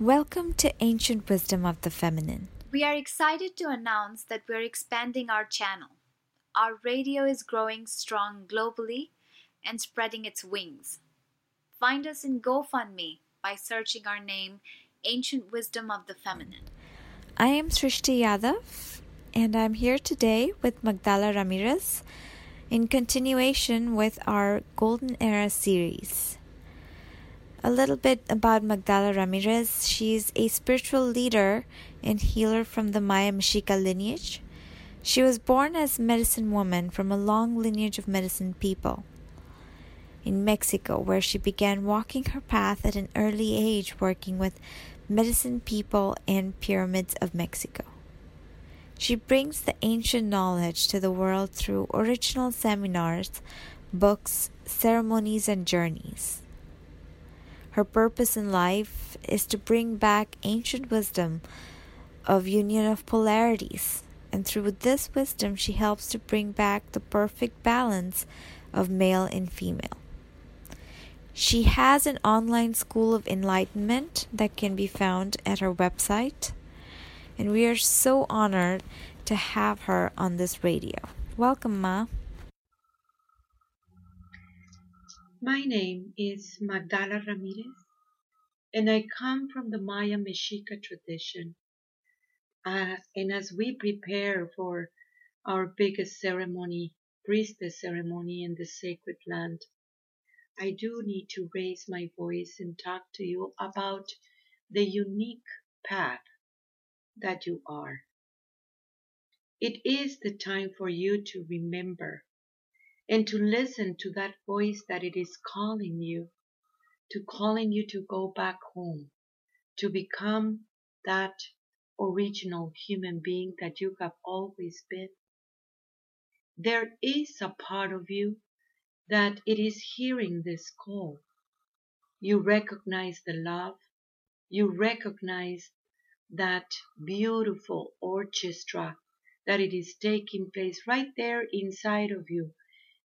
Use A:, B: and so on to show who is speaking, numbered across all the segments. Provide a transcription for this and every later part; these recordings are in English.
A: Welcome to Ancient Wisdom of the Feminine.
B: We are excited to announce that we're expanding our channel. Our radio is growing strong globally and spreading its wings. Find us in GoFundMe by searching our name, Ancient Wisdom of the Feminine.
A: I am Srishti Yadav, and I'm here today with Magdala Ramirez in continuation with our Golden Era series. A little bit about Magdala Ramirez. She's a spiritual leader and healer from the Maya Mexica lineage. She was born as medicine woman from a long lineage of medicine people in Mexico, where she began walking her path at an early age, working with medicine people and pyramids of Mexico. She brings the ancient knowledge to the world through original seminars, books, ceremonies, and journeys. Her purpose in life is to bring back ancient wisdom of union of polarities, and through this wisdom, she helps to bring back the perfect balance of male and female. She has an online school of enlightenment that can be found at her website, and we are so honored to have her on this radio. Welcome, Ma.
C: My name is Magdala Ramirez, and I come from the Maya Mexica tradition. Uh, and as we prepare for our biggest ceremony, priestess ceremony in the sacred land, I do need to raise my voice and talk to you about the unique path that you are. It is the time for you to remember and to listen to that voice that it is calling you, to calling you to go back home, to become that original human being that you have always been. There is a part of you that it is hearing this call. You recognize the love, you recognize that beautiful orchestra that it is taking place right there inside of you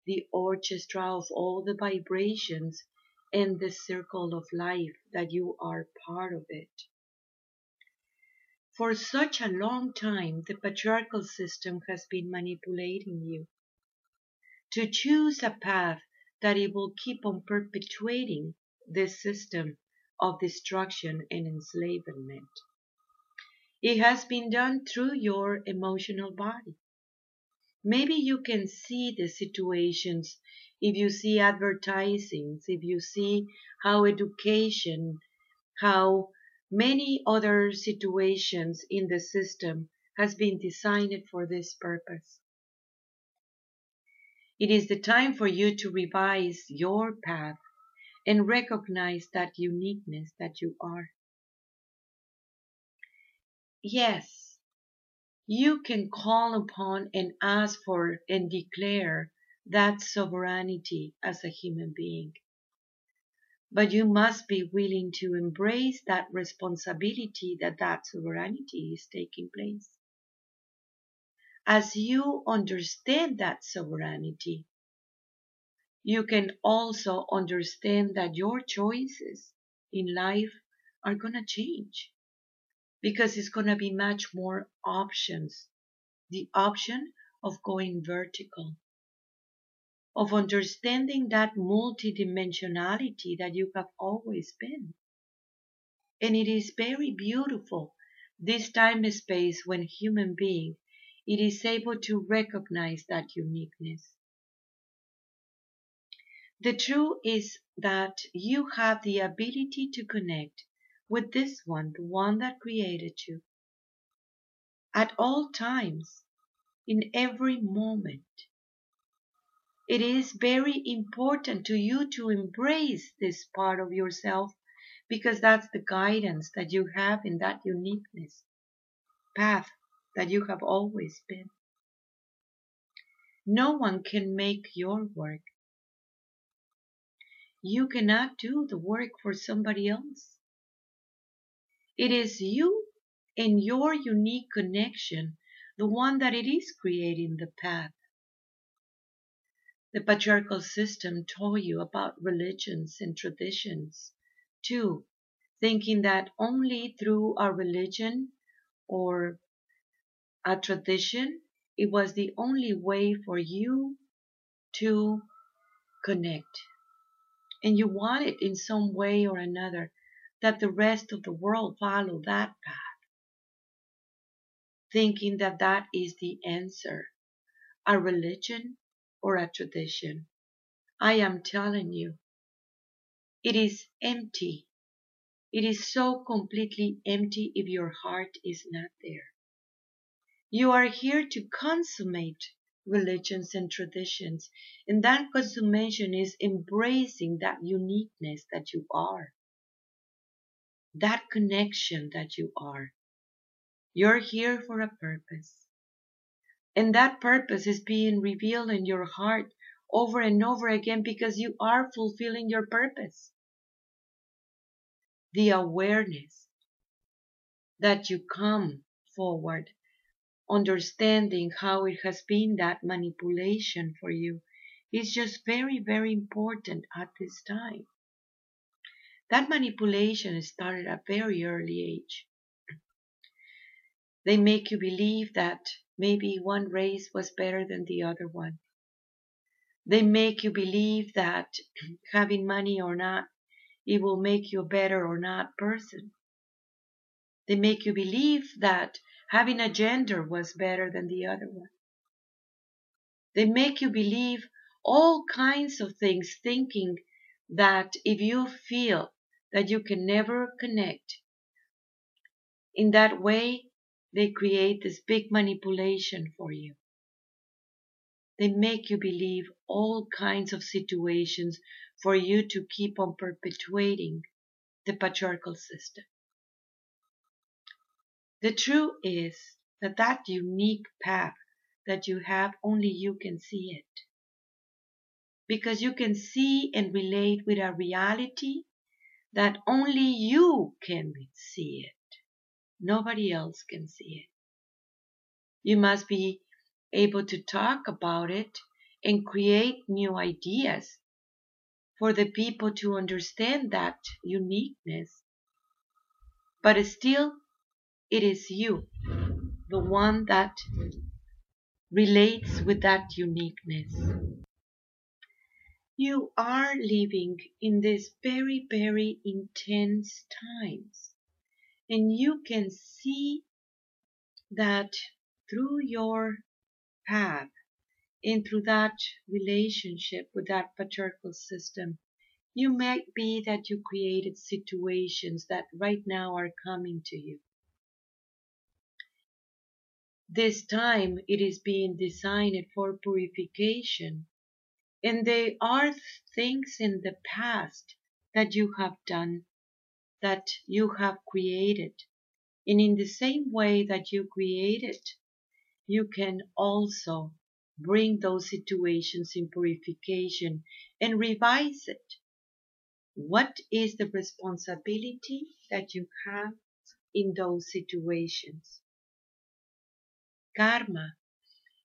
C: the orchestra of all the vibrations and the circle of life that you are part of it. For such a long time, the patriarchal system has been manipulating you to choose a path that it will keep on perpetuating this system of destruction and enslavement. It has been done through your emotional body. Maybe you can see the situations if you see advertisings, if you see how education, how many other situations in the system has been designed for this purpose. It is the time for you to revise your path and recognize that uniqueness that you are. Yes, you can call upon and ask for and declare that sovereignty as a human being. But you must be willing to embrace that responsibility that that sovereignty is taking place. As you understand that sovereignty, you can also understand that your choices in life are going to change because it's going to be much more options. The option of going vertical, of understanding that multidimensionality that you have always been. And it is very beautiful, this time and space when human being, it is able to recognize that uniqueness. The truth is that you have the ability to connect with this one, the one that created you. At all times, in every moment. It is very important to you to embrace this part of yourself because that's the guidance that you have in that uniqueness path that you have always been. No one can make your work. You cannot do the work for somebody else. It is you and your unique connection, the one that it is creating the path. The patriarchal system told you about religions and traditions. Two, thinking that only through a religion or a tradition, it was the only way for you to connect. And you wanted in some way or another that the rest of the world follow that path, thinking that that is the answer, a religion or a tradition. I am telling you, it is empty. It is so completely empty if your heart is not there. You are here to consummate religions and traditions, and that consummation is embracing that uniqueness that you are, that connection that you are. You're here for a purpose. And that purpose is being revealed in your heart over and over again because you are fulfilling your purpose. The awareness that you come forward, understanding how it has been that manipulation for you is just very, very important at this time. That manipulation started at very early age. They make you believe that maybe one race was better than the other one. They make you believe that having money or not, it will make you a better or not person. They make you believe that having a gender was better than the other one. They make you believe all kinds of things, thinking that if you feel that you can never connect, in that way, they create this big manipulation for you. They make you believe all kinds of situations for you to keep on perpetuating the patriarchal system. The truth is that that unique path that you have, only you can see it. Because you can see and relate with a reality that only you can see it. Nobody else can see it. You must be able to talk about it and create new ideas for the people to understand that uniqueness. But still, it is you, the one that relates with that uniqueness. You are living in these very, very intense times and you can see that through your path and through that relationship with that patriarchal system, you might be that you created situations that right now are coming to you. This time it is being designed for purification, and they are things in the past that you have done that you have created. And in the same way that you created, you can also bring those situations in purification and revise it. What is the responsibility that you have in those situations? Karma.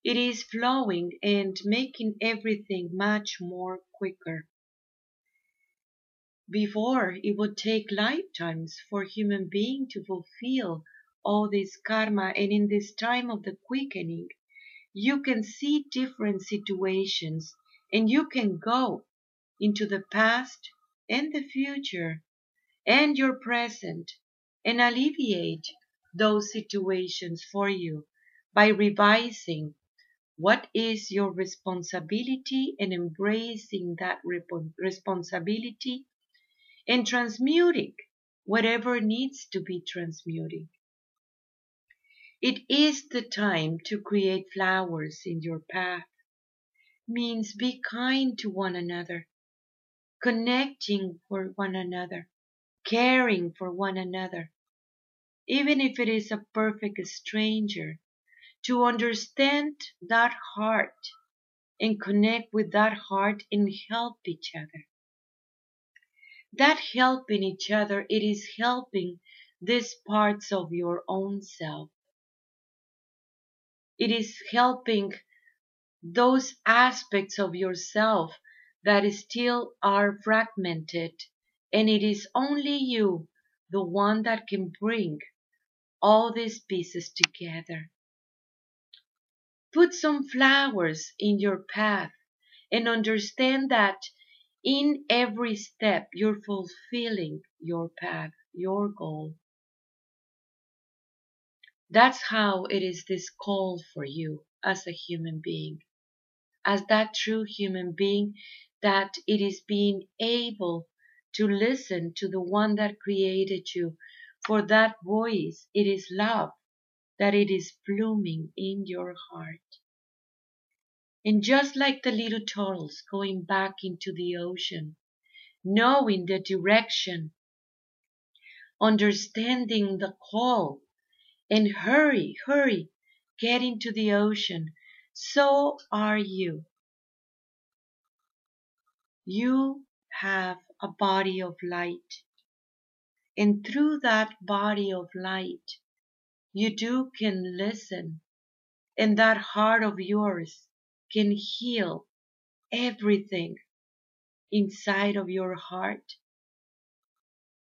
C: It is flowing and making everything much more quicker. Before, it would take lifetimes for human being to fulfill all this karma and in this time of the quickening, you can see different situations and you can go into the past and the future and your present and alleviate those situations for you by revising what is your responsibility and embracing that responsibility and transmuting whatever needs to be transmuting. It is the time to create flowers in your path. Means be kind to one another, connecting for one another, caring for one another, even if it is a perfect stranger, to understand that heart and connect with that heart and help each other that helping each other, it is helping these parts of your own self. It is helping those aspects of yourself that still are fragmented, and it is only you the one that can bring all these pieces together. Put some flowers in your path and understand that in every step you're fulfilling your path, your goal. That's how it is this call for you as a human being, as that true human being that it is being able to listen to the one that created you. For that voice, it is love that it is blooming in your heart. And just like the little turtles going back into the ocean, knowing the direction, understanding the call, and hurry, hurry, get into the ocean, so are you. You have a body of light. And through that body of light, you do can listen. And that heart of yours can heal everything inside of your heart,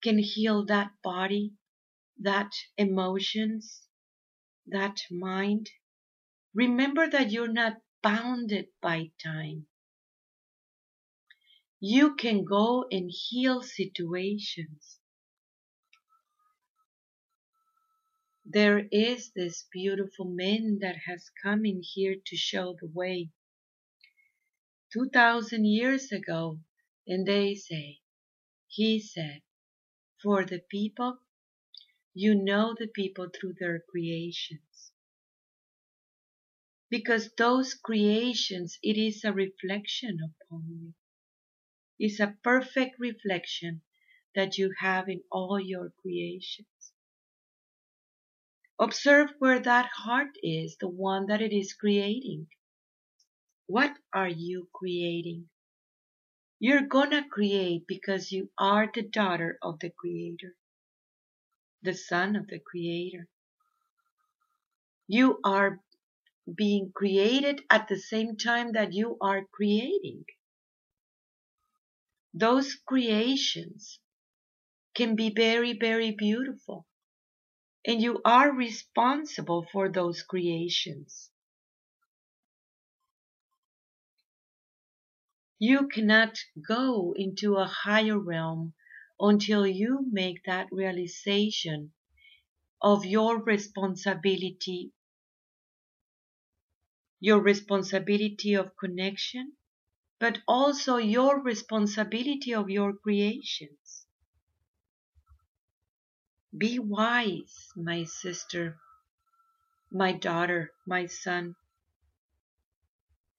C: can heal that body, that emotions, that mind. Remember that you're not bounded by time. You can go and heal situations. There is this beautiful man that has come in here to show the way. Two thousand years ago, and they say, he said, for the people, you know the people through their creations. Because those creations, it is a reflection upon you It's a perfect reflection that you have in all your creations. Observe where that heart is, the one that it is creating. What are you creating? You're gonna create because you are the daughter of the Creator, the son of the Creator. You are being created at the same time that you are creating those creations can be very, very beautiful. And you are responsible for those creations. You cannot go into a higher realm until you make that realization of your responsibility, your responsibility of connection, but also your responsibility of your creations. Be wise, my sister, my daughter, my son.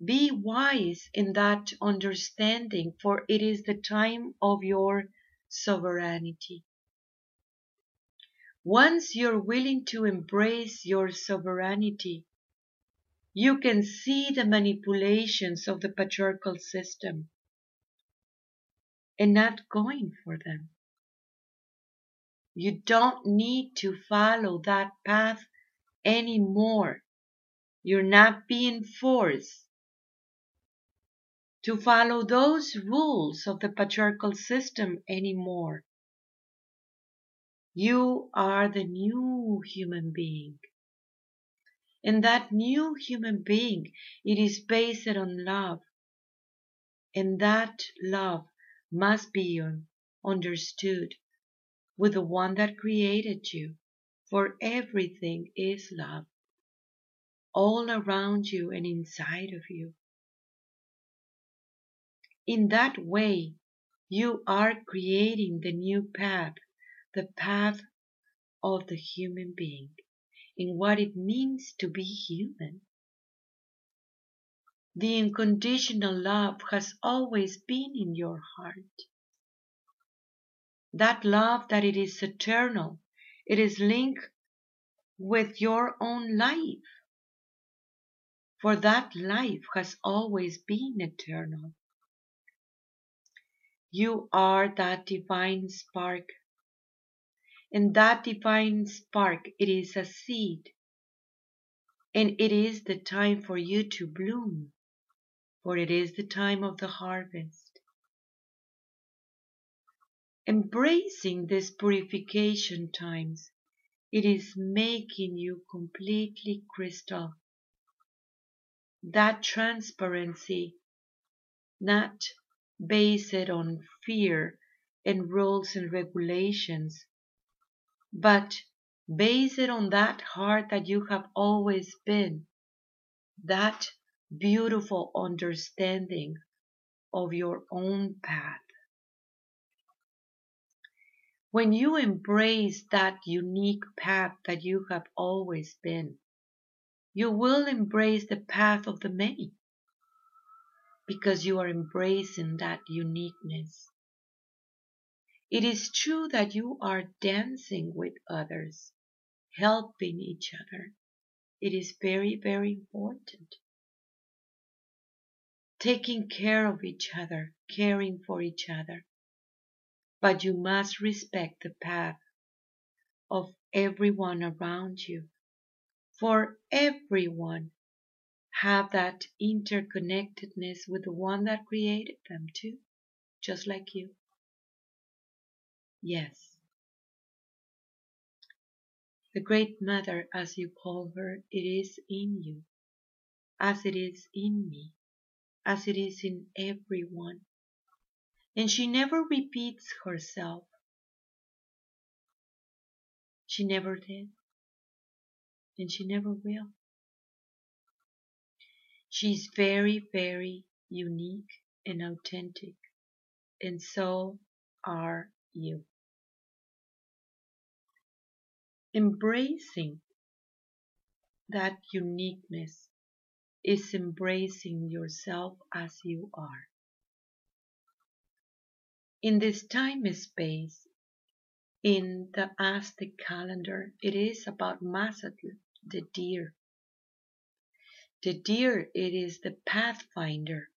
C: Be wise in that understanding, for it is the time of your sovereignty. Once you're willing to embrace your sovereignty, you can see the manipulations of the patriarchal system and not going for them. You don't need to follow that path anymore. You're not being forced to follow those rules of the patriarchal system anymore. You are the new human being. And that new human being, it is based on love. And that love must be understood with the one that created you. For everything is love. All around you and inside of you. In that way, you are creating the new path, the path of the human being in what it means to be human. The unconditional love has always been in your heart. That love that it is eternal, it is linked with your own life. For that life has always been eternal. You are that divine spark and that divine spark, it is a seed. And it is the time for you to bloom, for it is the time of the harvest. Embracing these purification times, it is making you completely crystal. That transparency, not based on fear and rules and regulations, but based on that heart that you have always been, that beautiful understanding of your own path. When you embrace that unique path that you have always been, you will embrace the path of the many because you are embracing that uniqueness. It is true that you are dancing with others, helping each other. It is very, very important. Taking care of each other, caring for each other. But you must respect the path of everyone around you. For everyone have that interconnectedness with the one that created them too, just like you. Yes. The Great Mother, as you call her, it is in you, as it is in me, as it is in everyone. And she never repeats herself. She never did. And she never will. She's very, very unique and authentic. And so are you embracing that uniqueness is embracing yourself as you are. In this time and space, in the Aztec calendar, it is about Mazatl, the deer. The deer, it is the pathfinder.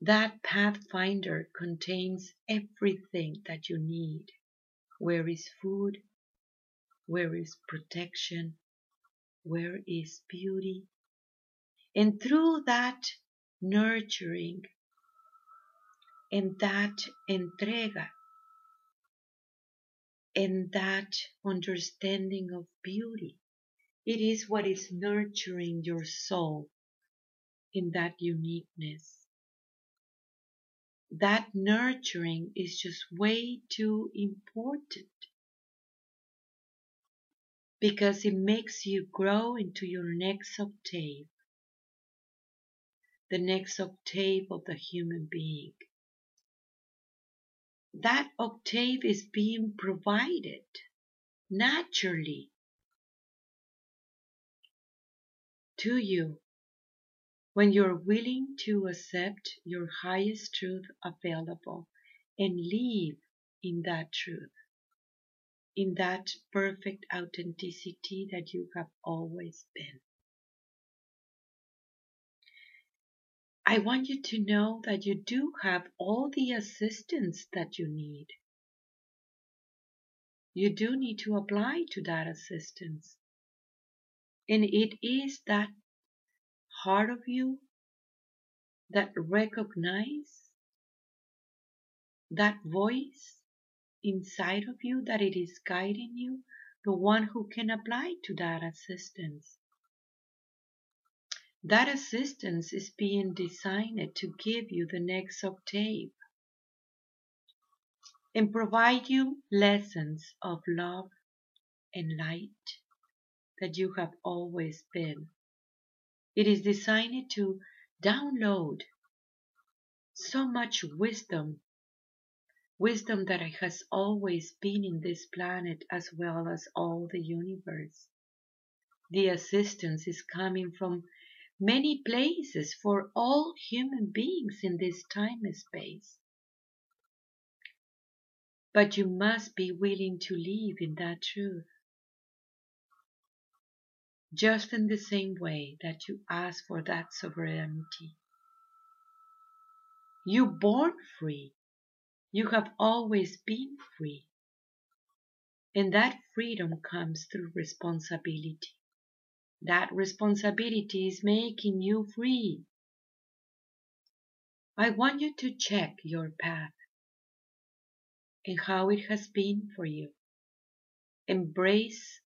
C: That pathfinder contains everything that you need. Where is food? Where is protection? Where is beauty? And through that nurturing and that entrega and that understanding of beauty, it is what is nurturing your soul in that uniqueness that nurturing is just way too important because it makes you grow into your next octave, the next octave of the human being. That octave is being provided naturally to you when you're willing to accept your highest truth available and live in that truth, in that perfect authenticity that you have always been. I want you to know that you do have all the assistance that you need. You do need to apply to that assistance. And it is that part of you that recognize that voice inside of you that it is guiding you, the one who can apply to that assistance. That assistance is being designed to give you the next octave and provide you lessons of love and light that you have always been. It is designed to download so much wisdom, wisdom that has always been in this planet as well as all the universe. The assistance is coming from many places for all human beings in this time and space. But you must be willing to live in that truth just in the same way that you ask for that sovereignty. You born free. You have always been free. And that freedom comes through responsibility. That responsibility is making you free. I want you to check your path and how it has been for you. Embrace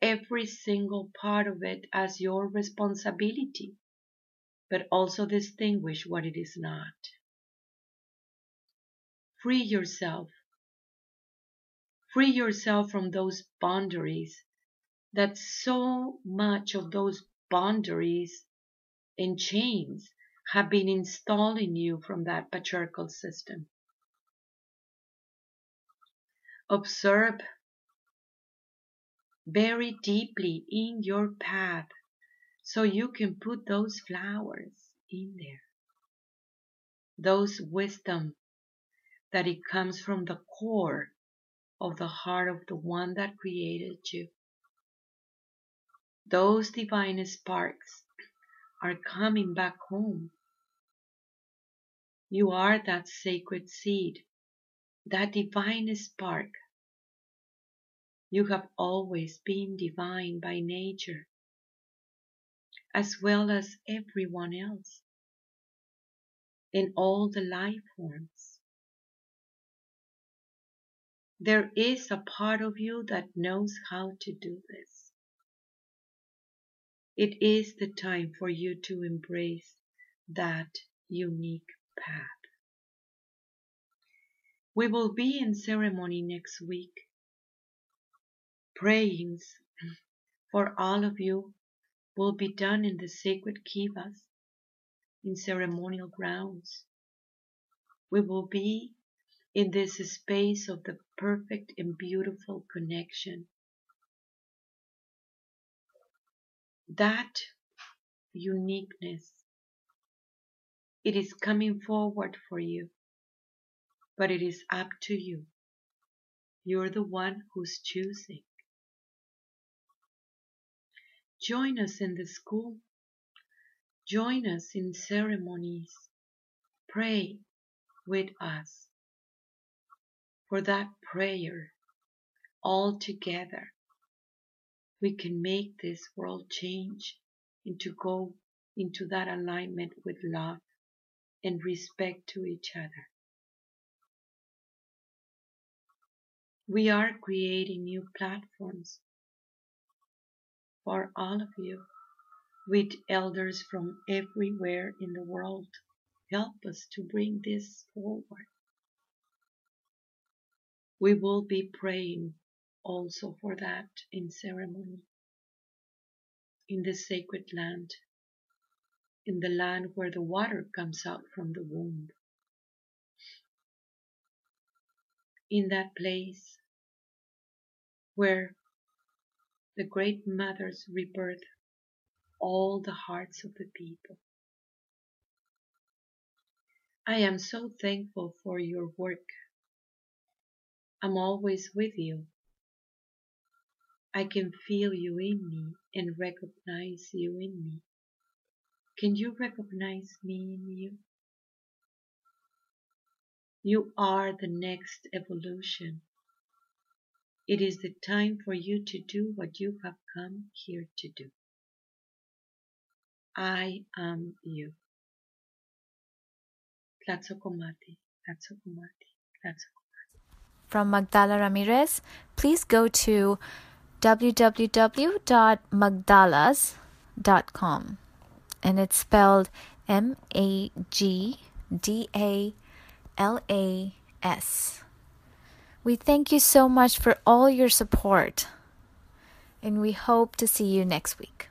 C: every single part of it as your responsibility, but also distinguish what it is not. Free yourself. Free yourself from those boundaries that so much of those boundaries and chains have been installed in you from that patriarchal system. Observe very deeply in your path so you can put those flowers in there. Those wisdom that it comes from the core of the heart of the one that created you. Those divine sparks are coming back home. You are that sacred seed, that divine spark. You have always been divine by nature, as well as everyone else, in all the life forms. There is a part of you that knows how to do this. It is the time for you to embrace that unique path. We will be in ceremony next week. Prayings for all of you will be done in the sacred kivas, in ceremonial grounds. We will be in this space of the perfect and beautiful connection that uniqueness. It is coming forward for you, but it is up to you. You're the one who's choosing. Join us in the school. Join us in ceremonies. Pray with us for that prayer all together we can make this world change and to go into that alignment with love and respect to each other. We are creating new platforms for all of you with elders from everywhere in the world. Help us to bring this forward. We will be praying also for that in ceremony. In the sacred land, in the land where the water comes out from the womb. In that place where the great mothers rebirth all the hearts of the people. I am so thankful for your work. I'm always with you I can feel you in me and recognize you in me. Can you recognize me in you? You are the next evolution. It is the time for you to do what you have come here to do. I am you. Tlatzocomati, Tlatzocomati, Tlatzocomati.
A: From Magdala Ramirez, please go to www.magdalas.com and it's spelled M A G D A L A S. We thank you so much for all your support and we hope to see you next week.